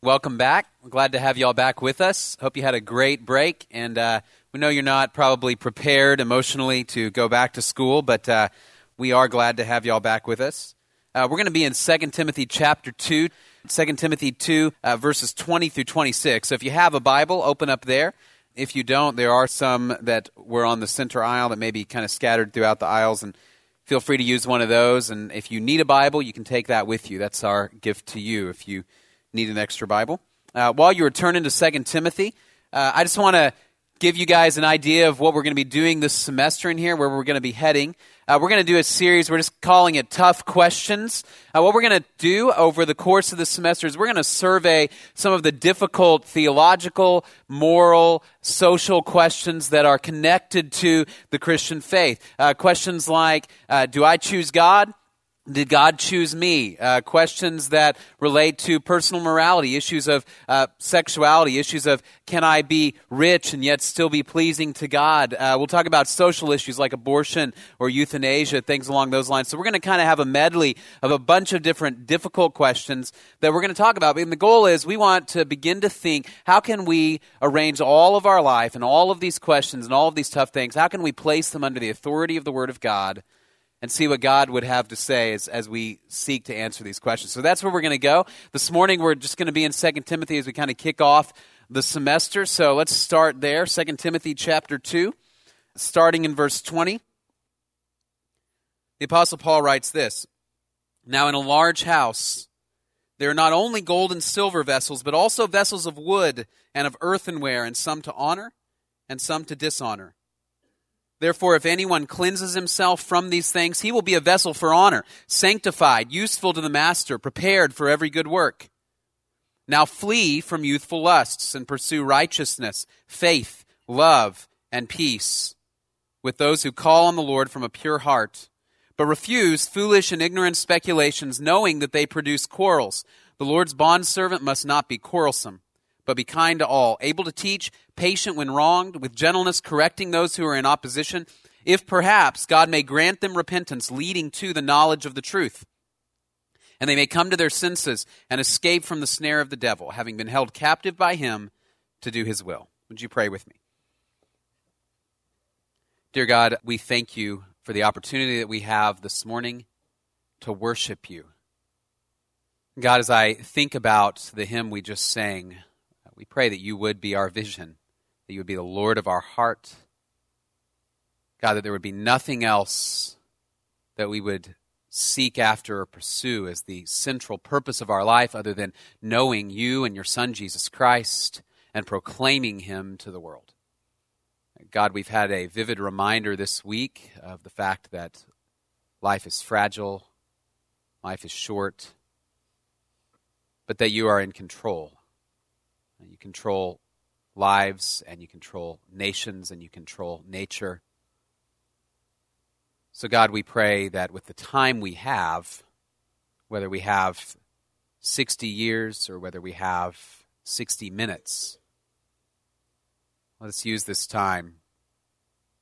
Welcome back. We're glad to have you all back with us. Hope you had a great break. And uh, we know you're not probably prepared emotionally to go back to school, but uh, we are glad to have you all back with us. Uh, we're going to be in 2 Timothy chapter 2, 2 Timothy 2, uh, verses 20 through 26. So if you have a Bible, open up there. If you don't, there are some that were on the center aisle that may be kind of scattered throughout the aisles, and feel free to use one of those. And if you need a Bible, you can take that with you. That's our gift to you if you need an extra Bible. Uh, while you are turning to 2 Timothy, uh, I just want to give you guys an idea of what we're going to be doing this semester in here, where we're going to be heading. Uh, we're going to do a series, we're just calling it Tough Questions. Uh, what we're going to do over the course of the semester is we're going to survey some of the difficult theological, moral, social questions that are connected to the Christian faith. Uh, questions like uh, Do I choose God? Did God choose me? Uh, questions that relate to personal morality, issues of uh, sexuality, issues of can I be rich and yet still be pleasing to God? Uh, we'll talk about social issues like abortion or euthanasia, things along those lines. So we're going to kind of have a medley of a bunch of different difficult questions that we're going to talk about. And the goal is we want to begin to think how can we arrange all of our life and all of these questions and all of these tough things? How can we place them under the authority of the Word of God? And see what God would have to say as, as we seek to answer these questions. So that's where we're going to go. This morning, we're just going to be in 2 Timothy as we kind of kick off the semester. So let's start there 2 Timothy chapter 2, starting in verse 20. The Apostle Paul writes this Now, in a large house, there are not only gold and silver vessels, but also vessels of wood and of earthenware, and some to honor and some to dishonor. Therefore, if anyone cleanses himself from these things, he will be a vessel for honor, sanctified, useful to the master, prepared for every good work. Now flee from youthful lusts and pursue righteousness, faith, love, and peace with those who call on the Lord from a pure heart, but refuse foolish and ignorant speculations, knowing that they produce quarrels. The Lord's bondservant must not be quarrelsome but be kind to all, able to teach, patient when wronged, with gentleness correcting those who are in opposition, if perhaps God may grant them repentance leading to the knowledge of the truth. And they may come to their senses and escape from the snare of the devil, having been held captive by him to do his will. Would you pray with me? Dear God, we thank you for the opportunity that we have this morning to worship you. God, as I think about the hymn we just sang, we pray that you would be our vision, that you would be the Lord of our heart. God, that there would be nothing else that we would seek after or pursue as the central purpose of our life other than knowing you and your Son, Jesus Christ, and proclaiming him to the world. God, we've had a vivid reminder this week of the fact that life is fragile, life is short, but that you are in control. Uh, you control lives and you control nations and you control nature. So, God, we pray that with the time we have, whether we have 60 years or whether we have 60 minutes, let us use this time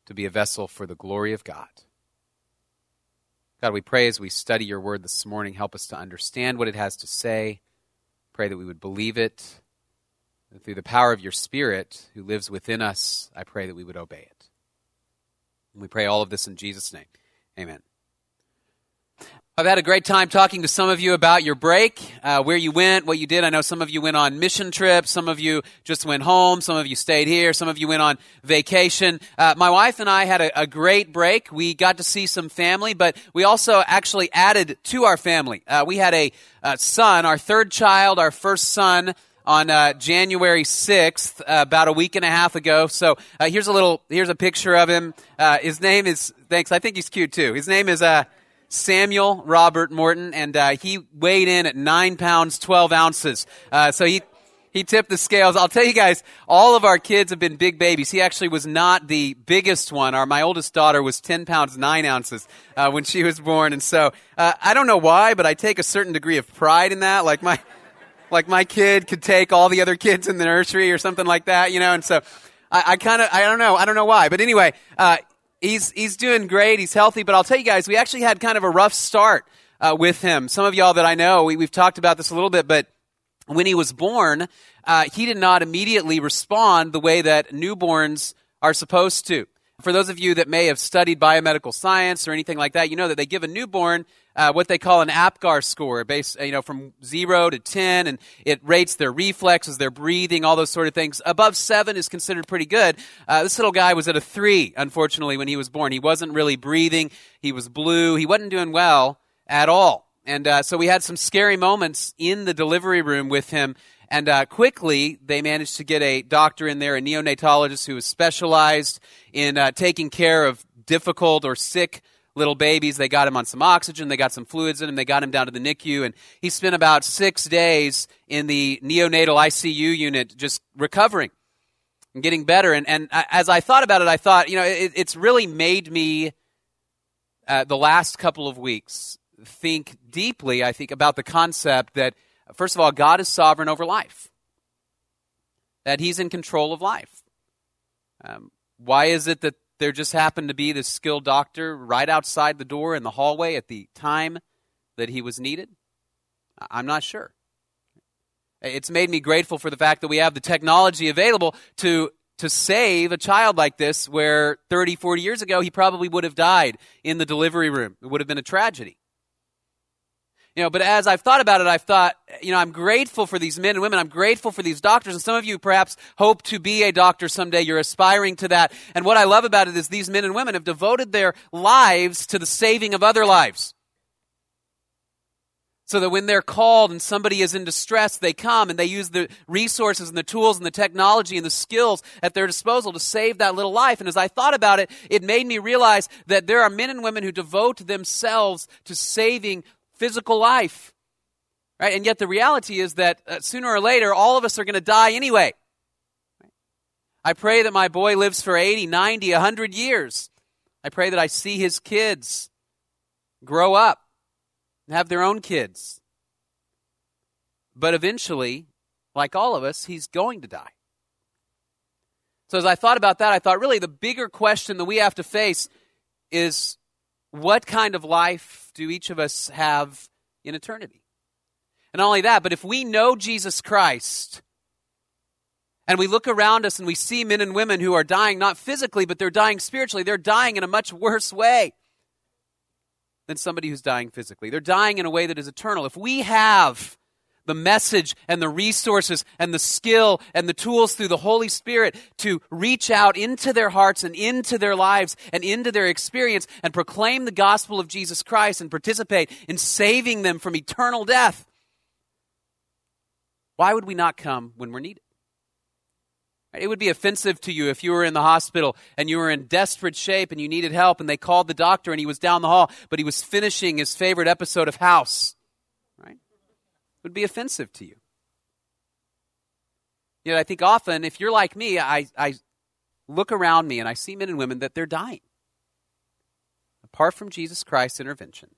to be a vessel for the glory of God. God, we pray as we study your word this morning, help us to understand what it has to say. Pray that we would believe it and through the power of your Spirit who lives within us, I pray that we would obey it. And we pray all of this in Jesus' name. Amen. I've had a great time talking to some of you about your break, uh, where you went, what you did. I know some of you went on mission trips, some of you just went home, some of you stayed here, some of you went on vacation. Uh, my wife and I had a, a, great break. We got to see some family, but we also actually added to our family. Uh, we had a, a son, our third child, our first son on uh, January 6th, uh, about a week and a half ago. So uh, here's a little, here's a picture of him. Uh, his name is, thanks, I think he's cute too. His name is uh, Samuel Robert Morton, and uh, he weighed in at 9 pounds, 12 ounces. so he, he tipped the scales. I'll tell you guys, all of our kids have been big babies. He actually was not the biggest one. Our my oldest daughter was ten pounds nine ounces uh, when she was born, and so uh, I don't know why, but I take a certain degree of pride in that. Like my like my kid could take all the other kids in the nursery or something like that, you know. And so I, I kind of I don't know I don't know why, but anyway, uh, he's he's doing great. He's healthy, but I'll tell you guys, we actually had kind of a rough start uh, with him. Some of y'all that I know, we, we've talked about this a little bit, but when he was born, uh, he did not immediately respond the way that newborns are supposed to. For those of you that may have studied biomedical science or anything like that, you know that they give a newborn uh, what they call an APGAR score, based you know from zero to ten, and it rates their reflexes, their breathing, all those sort of things. Above seven is considered pretty good. Uh, this little guy was at a three, unfortunately, when he was born. He wasn't really breathing. He was blue. He wasn't doing well at all. And uh, so we had some scary moments in the delivery room with him and uh, quickly, they managed to get a doctor in there, a neonatologist who was specialized in uh, taking care of difficult or sick little babies. They got him on some oxygen, they got some fluids in him, they got him down to the NICU, and he spent about six days in the neonatal ICU unit just recovering and getting better. And, and as I thought about it, I thought, you know, it, it's really made me, uh, the last couple of weeks, think deeply, I think, about the concept that First of all, God is sovereign over life, that He's in control of life. Um, why is it that there just happened to be this skilled doctor right outside the door in the hallway at the time that he was needed? I'm not sure. It's made me grateful for the fact that we have the technology available to to save a child like this where 30 40 years ago he probably would have died in the delivery room it would have been a tragedy you know, but as I've thought about it, I've thought, you know, I'm grateful for these men and women. I'm grateful for these doctors. And some of you perhaps hope to be a doctor someday. You're aspiring to that. And what I love about it is these men and women have devoted their lives to the saving of other lives. So that when they're called and somebody is in distress, they come and they use the resources and the tools and the technology and the skills at their disposal to save that little life. And as I thought about it, it made me realize that there are men and women who devote themselves to saving physical life. Right? And yet the reality is that uh, sooner or later, all of us are going to die anyway. I pray that my boy lives for 80, 90, 100 years. I pray that I see his kids grow up and have their own kids. But eventually, like all of us, he's going to die. So as I thought about that, I thought really the bigger question that we have to face is what kind of life do each of us have in eternity? And not only that, but if we know Jesus Christ, and we look around us and we see men and women who are dying not physically, but they're dying spiritually, they're dying in a much worse way than somebody who's dying physically. They're dying in a way that is eternal. If we have the message and the resources and the skill and the tools through the Holy Spirit to reach out into their hearts and into their lives and into their experience and proclaim the gospel of Jesus Christ and participate in saving them from eternal death. Why would we not come when we're needed? It would be offensive to you if you were in the hospital and you were in desperate shape and you needed help and they called the doctor and he was down the hall, but he was finishing his favorite episode of House would be offensive to you. Yet I think often, if you're like me, I, I look around me and I see men and women that they're dying. Apart from Jesus Christ's intervention,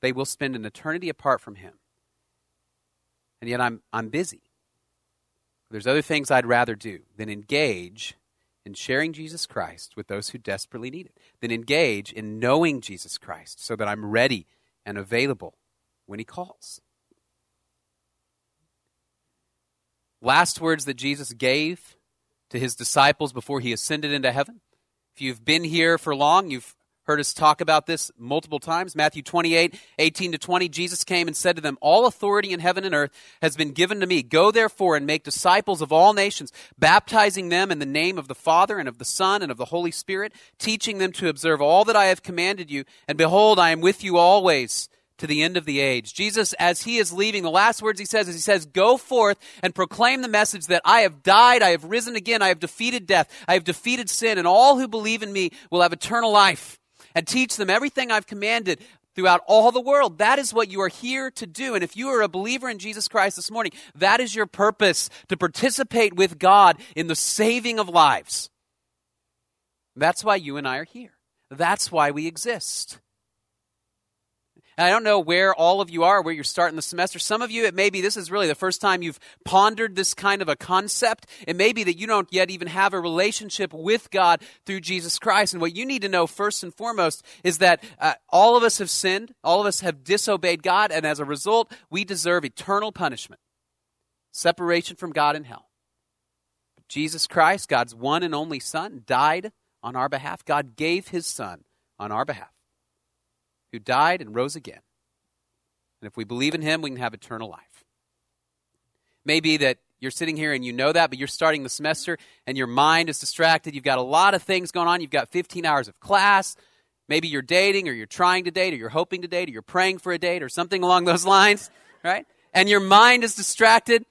they will spend an eternity apart from Him. And yet I'm, I'm busy. There's other things I'd rather do than engage in sharing Jesus Christ with those who desperately need it, than engage in knowing Jesus Christ so that I'm ready and available when He calls. Last words that Jesus gave to his disciples before he ascended into heaven. If you've been here for long, you've heard us talk about this multiple times. Matthew 28, 18 to 20, Jesus came and said to them, All authority in heaven and earth has been given to me. Go therefore and make disciples of all nations, baptizing them in the name of the Father and of the Son and of the Holy Spirit, teaching them to observe all that I have commanded you. And behold, I am with you always to the end of the age. Jesus, as he is leaving, the last words he says is he says, Go forth and proclaim the message that I have died, I have risen again, I have defeated death, I have defeated sin, and all who believe in me will have eternal life. And teach them everything I've commanded throughout all the world. That is what you are here to do. And if you are a believer in Jesus Christ this morning, that is your purpose to participate with God in the saving of lives. That's why you and I are here. That's why we exist. And I don't know where all of you are, where you're starting the semester. Some of you, it may be this is really the first time you've pondered this kind of a concept. It may be that you don't yet even have a relationship with God through Jesus Christ. And what you need to know first and foremost is that uh, all of us have sinned, all of us have disobeyed God, and as a result, we deserve eternal punishment. separation from God in hell. But Jesus Christ, God's one and only Son, died on our behalf. God gave his Son on our behalf, who died and rose again. And if we believe in him, we can have eternal life. Maybe that you're sitting here and you know that, but you're starting the semester and your mind is distracted. You've got a lot of things going on. You've got 15 hours of class. Maybe you're dating or you're trying to date or you're hoping to date or you're praying for a date or something along those lines, right? And your mind is distracted.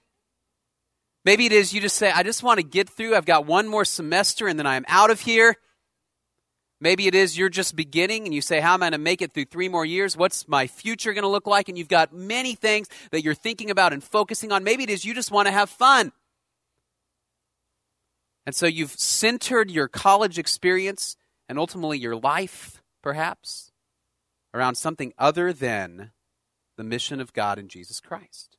Maybe it is you just say, I just want to get through. I've got one more semester and then I'm out of here. Maybe it is you're just beginning and you say, How am I going to make it through three more years? What's my future going to look like? And you've got many things that you're thinking about and focusing on. Maybe it is you just want to have fun. And so you've centered your college experience and ultimately your life, perhaps, around something other than the mission of God in Jesus Christ.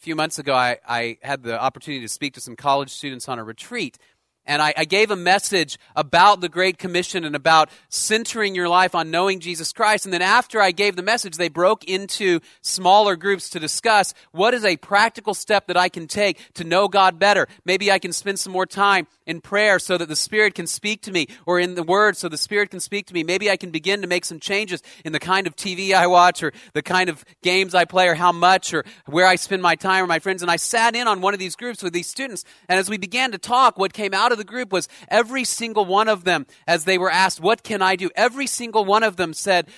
A few months ago, I, I had the opportunity to speak to some college students on a retreat and I, I, gave a message about the Great Commission and about centering your life on knowing Jesus Christ. And then after I gave the message, they broke into smaller groups to discuss what is a practical step that I can take to know God better. Maybe I can spend some more time in prayer so that the Spirit can speak to me, or in the Word so the Spirit can speak to me. Maybe I can begin to make some changes in the kind of TV I watch, or the kind of games I play, or how much, or where I spend my time with my friends. And I sat in on one of these groups with these students, and as we began to talk, what came out of the group was every single one of them, as they were asked, What can I do? Every single one of them said,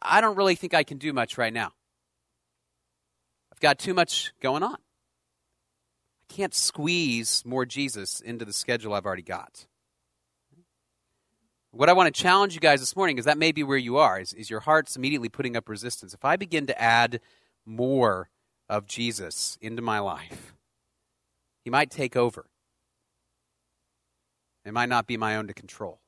I don't really think I can do much right now. I've got too much going on I can't squeeze more Jesus into the schedule I've already got. What I want to challenge you guys this morning is that may be where you are, is, is your heart's immediately putting up resistance. If I begin to add more of Jesus into my life, he might take over. It might not be my own to control.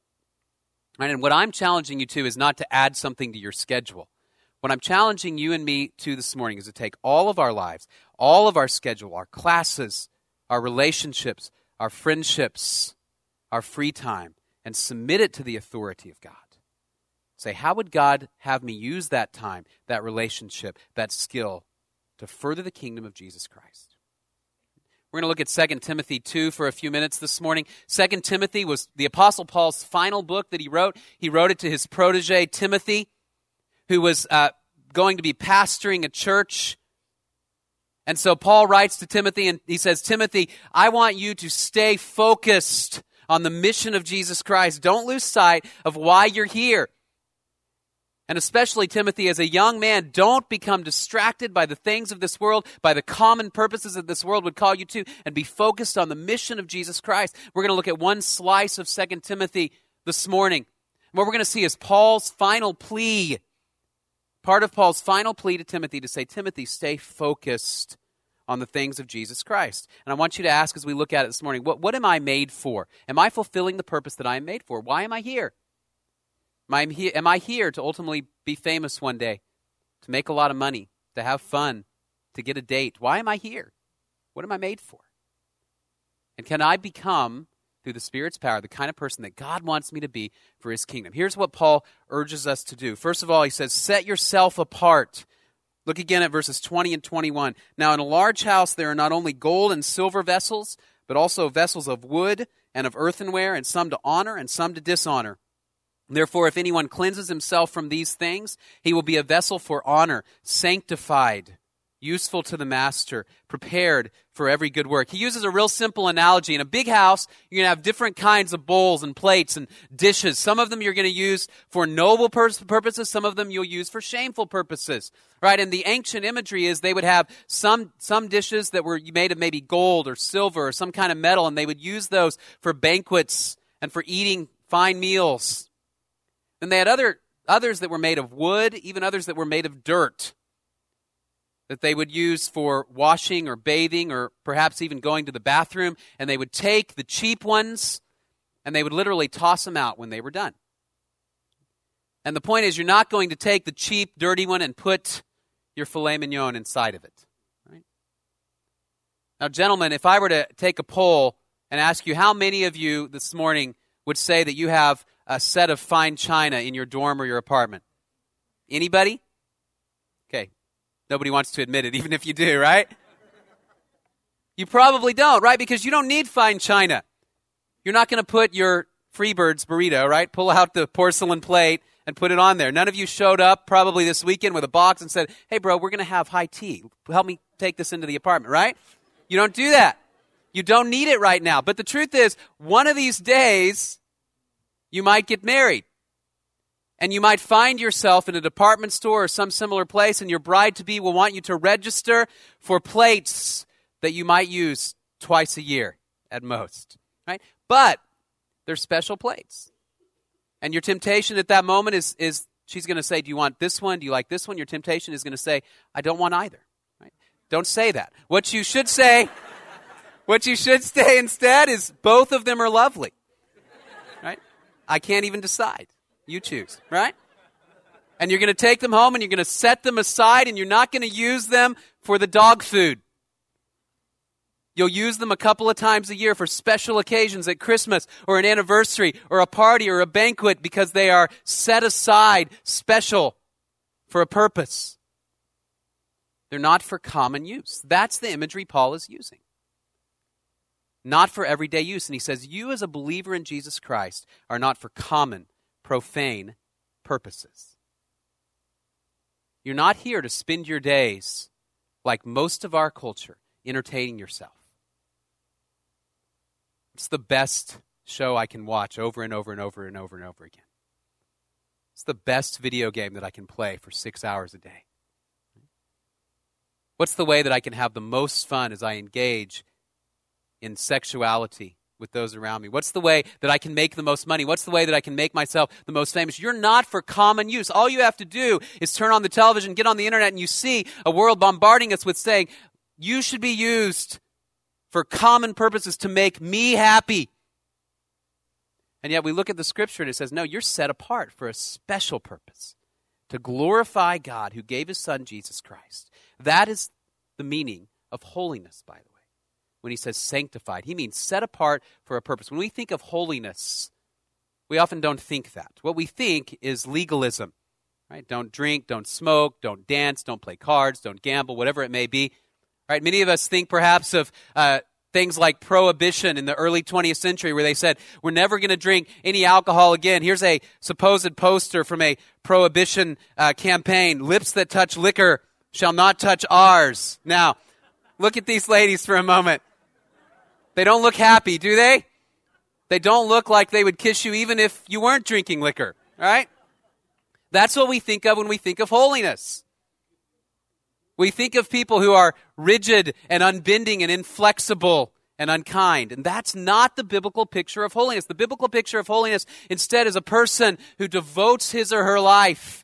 And what I'm challenging you to is not to add something to your schedule. What I'm challenging you and me to this morning is to take all of our lives, all of our schedule, our classes, our relationships, our friendships, our free time, and submit it to the authority of God. Say, how would God have me use that time, that relationship, that skill to further the kingdom of Jesus Christ? We're going to look at 2 Timothy 2 for a few minutes this morning. 2 Timothy was the Apostle Paul's final book that he wrote. He wrote it to his protege, Timothy, who was uh, going to be pastoring a church and so Paul writes to Timothy and he says, Timothy, I want you to stay focused on the mission of Jesus Christ. Don't lose sight of why you're here. And especially, Timothy, as a young man, don't become distracted by the things of this world, by the common purposes that this world would call you to, and be focused on the mission of Jesus Christ. We're going to look at one slice of 2 Timothy this morning. What we're going to see is Paul's final plea part of Paul's final plea to Timothy to say, Timothy, stay focused on the things of Jesus Christ. And I want you to ask as we look at it this morning, what, what am I made for? Am I fulfilling the purpose that I am made for? Why am I here? Am I, here to ultimately be famous one day, to make a lot of money, to have fun, to get a date? Why am I here? What am I made for? And can I become through the Spirit's power, the kind of person that God wants me to be for His kingdom. Here's what Paul urges us to do. First of all, he says, Set yourself apart. Look again at verses 20 and 21. Now, in a large house, there are not only gold and silver vessels, but also vessels of wood and of earthenware, and some to honor and some to dishonor. Therefore, if anyone cleanses himself from these things, he will be a vessel for honor, sanctified useful to the master, prepared for every good work. He uses a real simple analogy. In a big house, you're going to have different kinds of bowls and plates and dishes. Some of them you're going to use for noble purposes, some of them you'll use for shameful purposes. Right? And the ancient imagery is they would have some, some dishes that were made of maybe gold or silver or some kind of metal, and they would use those for banquets and for eating fine meals. Then they had other, others that were made of wood, even others that were made of dirt that they would use for washing or bathing or perhaps even going to the bathroom, and they would take the cheap ones and they would literally toss them out when they were done. And the point is, you're not going to take the cheap, dirty one and put your filet mignon inside of it. Right? Now, gentlemen, if I were to take a poll and ask you how many of you this morning would say that you have a set of fine china in your dorm or your apartment? Anybody? Okay. Nobody wants to admit it, even if you do, right? You probably don't, right? Because you don't need fine china. You're not going to put your Freebirds burrito, right? Pull out the porcelain plate and put it on there. None of you showed up probably this weekend with a box and said, hey, bro, we're going to have high tea. Help me take this into the apartment, right? You don't do that. You don't need it right now. But the truth is, one of these days, you might get married. And you might find yourself in a department store or some similar place, and your bride to be will want you to register for plates that you might use twice a year at most. Right? But they're special plates. And your temptation at that moment is, is she's going to say, Do you want this one? Do you like this one? Your temptation is going to say, I don't want either. Right? Don't say that. What you should say, what you should say instead is, Both of them are lovely. I can't even decide. You choose, right? And you're going to take them home and you're going to set them aside and you're not going to use them for the dog food. You'll use them a couple of times a year for special occasions at Christmas or an anniversary or a party or a banquet because they are set aside special for a purpose. They're not for common use. That's the imagery Paul is using. Not for everyday use. And he says, You as a believer in Jesus Christ are not for common, profane purposes. You're not here to spend your days like most of our culture entertaining yourself. It's the best show I can watch over and over and over and over and over again. It's the best video game that I can play for six hours a day. What's the way that I can have the most fun as I engage in sexuality with those around me? What's the way that I can make the most money? What's the way that I can make myself the most famous? You're not for common use. All you have to do is turn on the television, get on the internet, and you see a world bombarding us with saying, you should be used for common purposes to make me happy. And yet we look at the scripture and it says, no, you're set apart for a special purpose to glorify God who gave his son Jesus Christ. That is the meaning of holiness, by the way. When he says sanctified, he means set apart for a purpose. When we think of holiness, we often don't think that. What we think is legalism. Right? Don't drink, don't smoke, don't dance, don't play cards, don't gamble, whatever it may be. Right? Many of us think perhaps of uh, things like prohibition in the early 20th century where they said, we're never going to drink any alcohol again. Here's a supposed poster from a prohibition uh, campaign. Lips that touch liquor shall not touch ours. Now, look at these ladies for a moment. They don't look happy, do they? They don't look like they would kiss you even if you weren't drinking liquor, right? That's what we think of when we think of holiness. We think of people who are rigid and unbending and inflexible and unkind. And that's not the biblical picture of holiness. The biblical picture of holiness instead is a person who devotes his or her life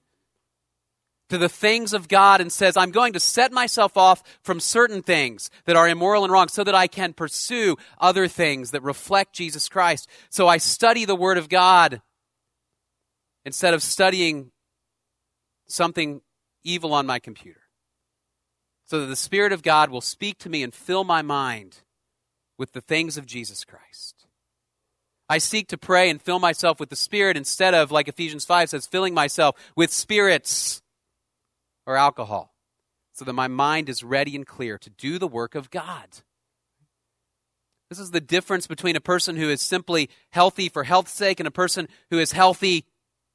to the things of God and says, I'm going to set myself off from certain things that are immoral and wrong so that I can pursue other things that reflect Jesus Christ. So I study the Word of God instead of studying something evil on my computer so that the Spirit of God will speak to me and fill my mind with the things of Jesus Christ. I seek to pray and fill myself with the Spirit instead of, like Ephesians 5 says, filling myself with spirits or alcohol, so that my mind is ready and clear to do the work of God. This is the difference between a person who is simply healthy for health's sake and a person who is healthy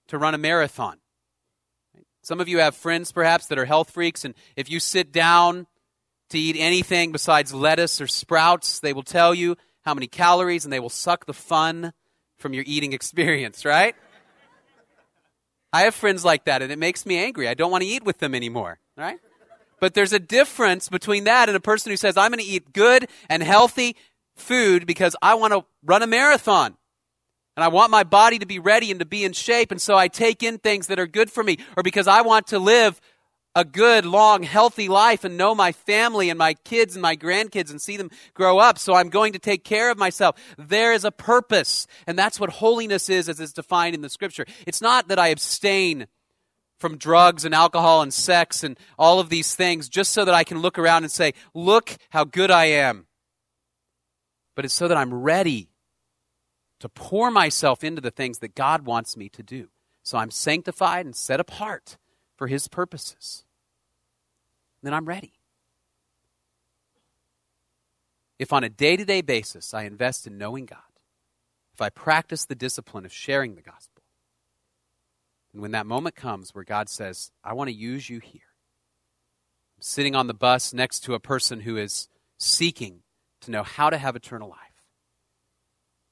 to run a marathon. Some of you have friends, perhaps, that are health freaks, and if you sit down to eat anything besides lettuce or sprouts, they will tell you how many calories and they will suck the fun from your eating experience, right? I have friends like that, and it makes me angry. I don't want to eat with them anymore, right? But there's a difference between that and a person who says, I'm going to eat good and healthy food because I want to run a marathon. And I want my body to be ready and to be in shape. And so I take in things that are good for me, or because I want to live a good, long, healthy life and know my family and my kids and my grandkids and see them grow up. So I'm going to take care of myself. There is a purpose. And that's what holiness is as it's defined in the scripture. It's not that I abstain from drugs and alcohol and sex and all of these things just so that I can look around and say, look how good I am. But it's so that I'm ready to pour myself into the things that God wants me to do. So I'm sanctified and set apart for His purposes. then I'm ready. If on a day to day basis I invest in knowing God, if I practice the discipline of sharing the gospel, and when that moment comes where God says, I want to use you here, I'm sitting on the bus next to a person who is seeking to know how to have eternal life.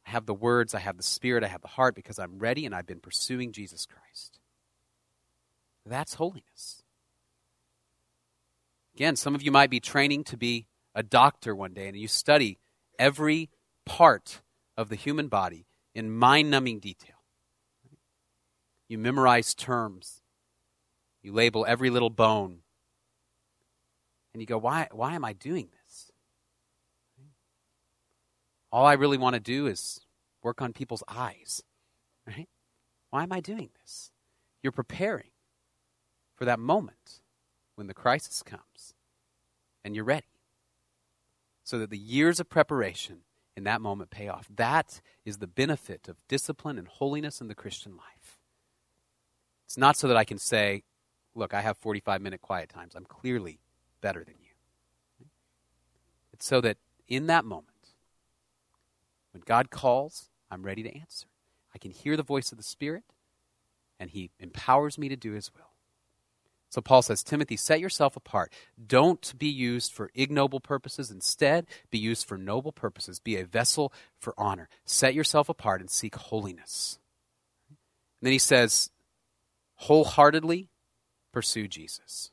I have the words, I have the spirit, I have the heart because I'm ready and I've been pursuing Jesus Christ. That's holiness. Again, some of you might be training to be a doctor one day and you study every part of the human body in mind numbing detail. You memorize terms, you label every little bone, and you go, why, why am I doing this? All I really want to do is work on people's eyes, right? Why am I doing this? You're preparing for that moment when the crisis comes and you're ready so that the years of preparation in that moment pay off. That is the benefit of discipline and holiness in the Christian life. It's not so that I can say, look, I have 45 minute quiet times. I'm clearly better than you. It's so that in that moment, when God calls, I'm ready to answer. I can hear the voice of the Spirit, and He empowers me to do His will. So Paul says, Timothy, set yourself apart. Don't be used for ignoble purposes. Instead, be used for noble purposes. Be a vessel for honor. Set yourself apart and seek holiness. And then he says, wholeheartedly pursue Jesus.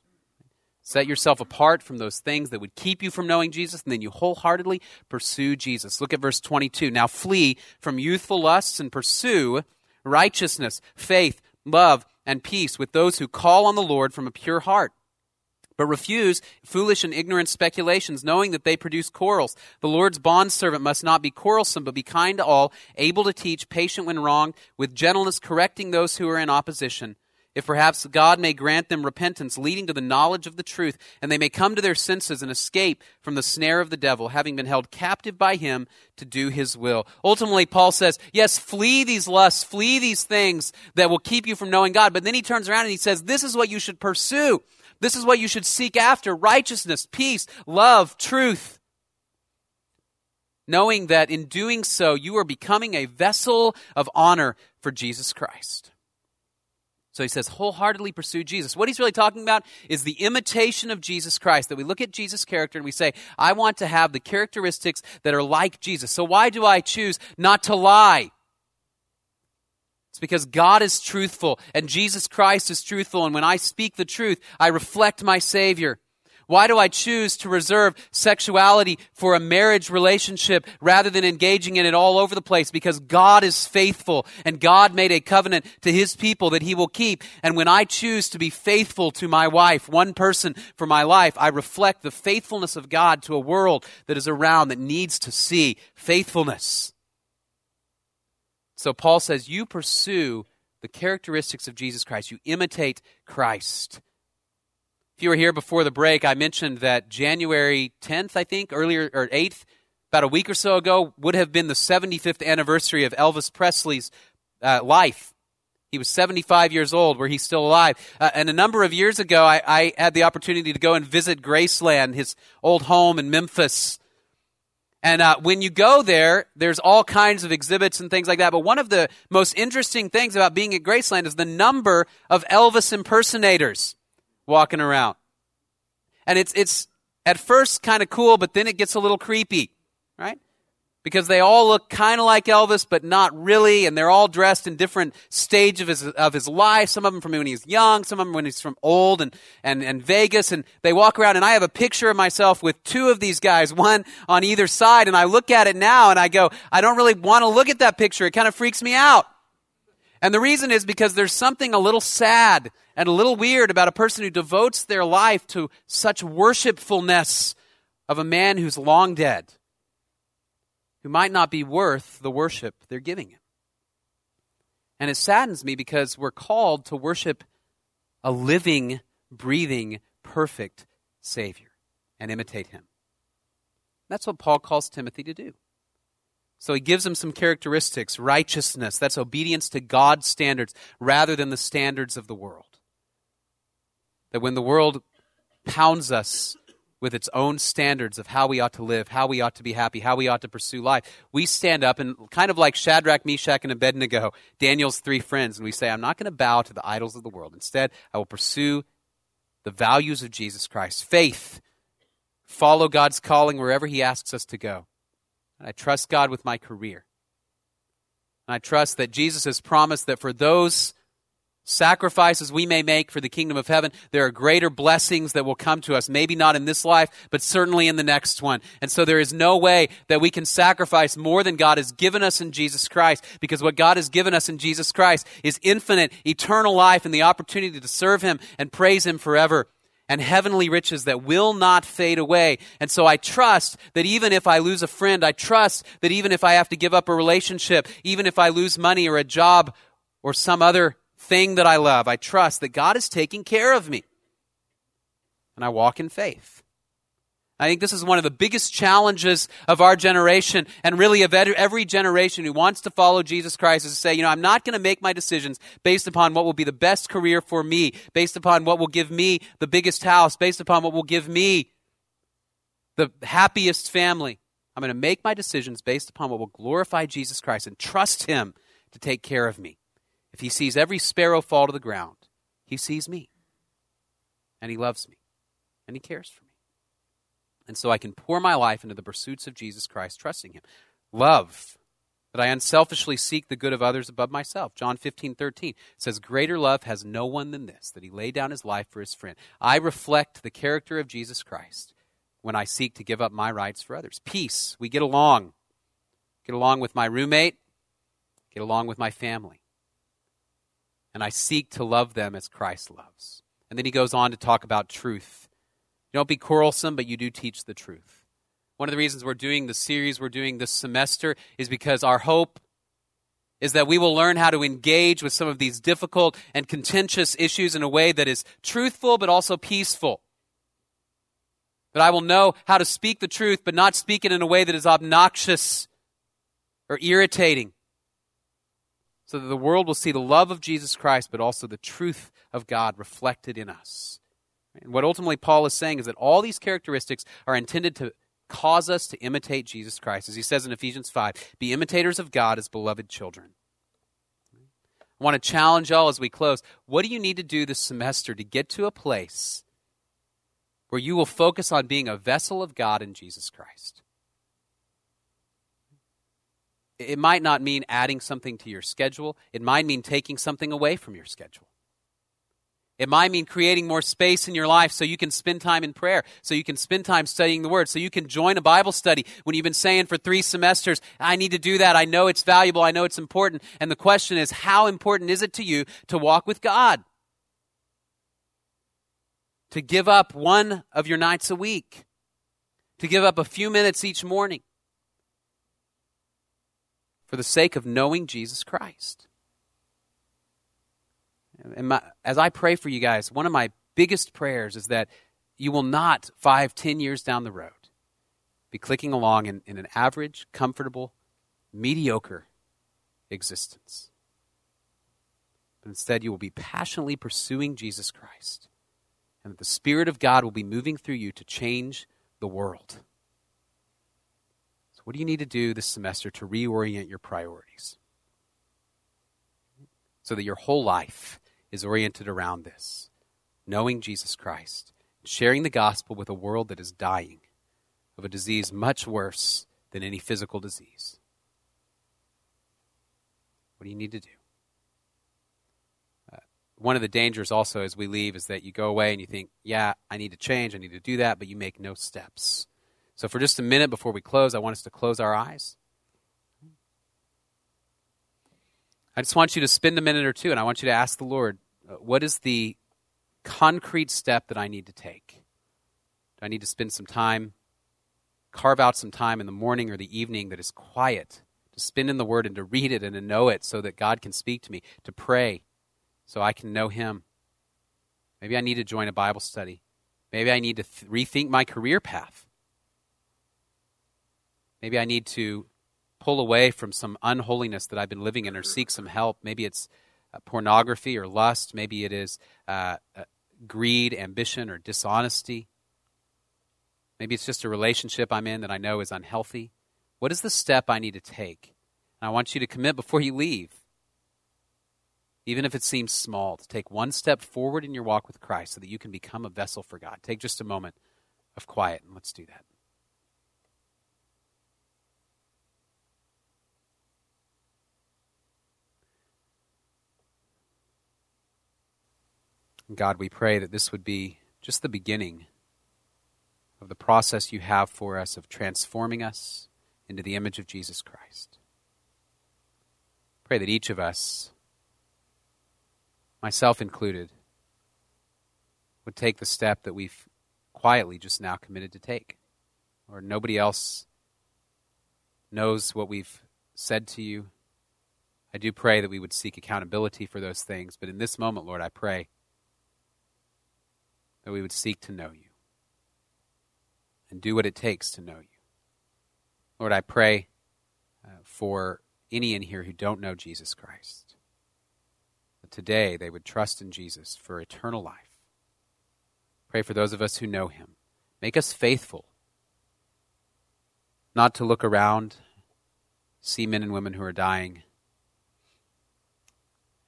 Set yourself apart from those things that would keep you from knowing Jesus, and then you wholeheartedly pursue Jesus. Look at verse 22. Now flee from youthful lusts and pursue righteousness, faith, love, and peace with those who call on the Lord from a pure heart. But refuse foolish and ignorant speculations, knowing that they produce quarrels. The Lord's bondservant must not be quarrelsome, but be kind to all, able to teach, patient when wrong, with gentleness correcting those who are in opposition if perhaps God may grant them repentance leading to the knowledge of the truth, and they may come to their senses and escape from the snare of the devil, having been held captive by him to do his will. Ultimately, Paul says, yes, flee these lusts, flee these things that will keep you from knowing God. But then he turns around and he says, this is what you should pursue. This is what you should seek after righteousness, peace, love, truth. Knowing that in doing so, you are becoming a vessel of honor for Jesus Christ. So he says, wholeheartedly pursue Jesus. What he's really talking about is the imitation of Jesus Christ. That we look at Jesus' character and we say, I want to have the characteristics that are like Jesus. So why do I choose not to lie? It's because God is truthful and Jesus Christ is truthful. And when I speak the truth, I reflect my Savior. Why do I choose to reserve sexuality for a marriage relationship rather than engaging in it all over the place? Because God is faithful and God made a covenant to his people that he will keep. And when I choose to be faithful to my wife, one person for my life, I reflect the faithfulness of God to a world that is around that needs to see faithfulness. So Paul says, you pursue the characteristics of Jesus Christ. You imitate Christ. If you were here before the break, I mentioned that January 10th, I think, earlier, or 8th, about a week or so ago, would have been the 75th anniversary of Elvis Presley's uh, life. He was 75 years old, where he's still alive. Uh, and a number of years ago, I, I, had the opportunity to go and visit Graceland, his old home in Memphis. And uh, when you go there, there's all kinds of exhibits and things like that. But one of the most interesting things about being at Graceland is the number of Elvis impersonators walking around. And it's, it's at first kind of cool, but then it gets a little creepy, right? Because they all look kind of like Elvis, but not really, and they're all dressed in different stages of his, of his life. Some of them from when he's young, some of them when he's from old and, and, and Vegas, and they walk around, and I have a picture of myself with two of these guys, one on either side, and I look at it now, and I go, I don't really want to look at that picture. It kind of freaks me out. And the reason is because there's something a little sad and a little weird about a person who devotes their life to such worshipfulness of a man who's long dead, who might not be worth the worship they're giving him. And it saddens me because we're called to worship a living, breathing, perfect Savior and imitate him. That's what Paul calls Timothy to do. So he gives him some characteristics righteousness, that's obedience to God's standards rather than the standards of the world. That when the world pounds us with its own standards of how we ought to live, how we ought to be happy, how we ought to pursue life. We stand up and, kind of like Shadrach, Meshach, and Abednego, Daniel's three friends, and we say, I'm not going to bow to the idols of the world. Instead, I will pursue the values of Jesus Christ faith, follow God's calling wherever He asks us to go. And I trust God with my career. And I trust that Jesus has promised that for those sacrifices we may make for the kingdom of heaven, there are greater blessings that will come to us. Maybe not in this life, but certainly in the next one. And so there is no way that we can sacrifice more than God has given us in Jesus Christ, because what God has given us in Jesus Christ is infinite, eternal life and the opportunity to serve Him and praise Him forever. And heavenly riches that will not fade away. And so I trust that even if I lose a friend, I trust that even if I have to give up a relationship, even if I lose money or a job or some other thing that I love. I trust that God is taking care of me. And I walk in faith. I think this is one of the biggest challenges of our generation and really of every generation who wants to follow Jesus Christ is to say, you know, I'm not going to make my decisions based upon what will be the best career for me, based upon what will give me the biggest house, based upon what will give me the happiest family. I'm going to make my decisions based upon what will glorify Jesus Christ and trust Him to take care of me. If he sees every sparrow fall to the ground, he sees me. And he loves me. And he cares for me. And so I can pour my life into the pursuits of Jesus Christ, trusting him. Love, that I unselfishly seek the good of others above myself. John 15, 13 says, Greater love has no one than this, that he lay down his life for his friend. I reflect the character of Jesus Christ when I seek to give up my rights for others. Peace, we get along. Get along with my roommate, get along with my family and I seek to love them as Christ loves. And then he goes on to talk about truth. You don't be quarrelsome, but you do teach the truth. One of the reasons we're doing the series we're doing this semester is because our hope is that we will learn how to engage with some of these difficult and contentious issues in a way that is truthful but also peaceful. That I will know how to speak the truth but not speak it in a way that is obnoxious or irritating so that the world will see the love of Jesus Christ, but also the truth of God reflected in us. And what ultimately Paul is saying is that all these characteristics are intended to cause us to imitate Jesus Christ. As he says in Ephesians 5, be imitators of God as beloved children. I want to challenge y'all as we close. What do you need to do this semester to get to a place where you will focus on being a vessel of God in Jesus Christ? It might not mean adding something to your schedule, it might mean taking something away from your schedule. It might mean creating more space in your life so you can spend time in prayer, so you can spend time studying the Word, so you can join a Bible study when you've been saying for three semesters, I need to do that. I know it's valuable. I know it's important. And the question is, how important is it to you to walk with God? To give up one of your nights a week, to give up a few minutes each morning for the sake of knowing Jesus Christ. And my, as I pray for you guys, one of my biggest prayers is that you will not, five, ten years down the road, be clicking along in, in an average, comfortable, mediocre existence. But instead, you will be passionately pursuing Jesus Christ. And that the Spirit of God will be moving through you to change the world. What do you need to do this semester to reorient your priorities? So that your whole life is oriented around this knowing Jesus Christ, sharing the gospel with a world that is dying of a disease much worse than any physical disease. What do you need to do? Uh, one of the dangers also as we leave is that you go away and you think, yeah, I need to change, I need to do that, but you make no steps. So, for just a minute before we close, I want us to close our eyes. I just want you to spend a minute or two and I want you to ask the Lord, uh, what is the concrete step that I need to take? Do I need to spend some time, carve out some time in the morning or the evening that is quiet, to spend in the Word and to read it and to know it so that God can speak to me, to pray so I can know Him? Maybe I need to join a Bible study. Maybe I need to th- rethink my career path. Maybe I need to pull away from some unholiness that I've been living in or seek some help. Maybe it's uh, pornography or lust. Maybe it is uh, uh, greed, ambition, or dishonesty. Maybe it's just a relationship I'm in that I know is unhealthy. What is the step I need to take? And I want you to commit before you leave, even if it seems small, to take one step forward in your walk with Christ so that you can become a vessel for God. Take just a moment of quiet and let's do that. God, we pray that this would be just the beginning of the process you have for us of transforming us into the image of Jesus Christ. Pray that each of us, myself included, would take the step that we've quietly just now committed to take. Or nobody else knows what we've said to you. I do pray that we would seek accountability for those things, but in this moment, Lord, I pray that we would seek to know you and do what it takes to know you. Lord, I pray uh, for any in here who don't know Jesus Christ, that today they would trust in Jesus for eternal life. Pray for those of us who know him. Make us faithful, not to look around, see men and women who are dying,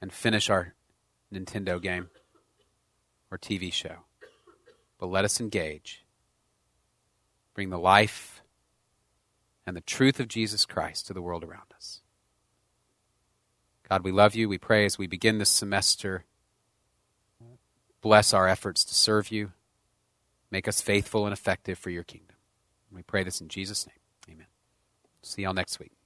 and finish our Nintendo game or TV show but let us engage. Bring the life and the truth of Jesus Christ to the world around us. God, we love you. We pray as we begin this semester, bless our efforts to serve you. Make us faithful and effective for your kingdom. We pray this in Jesus' name. Amen. See y'all next week.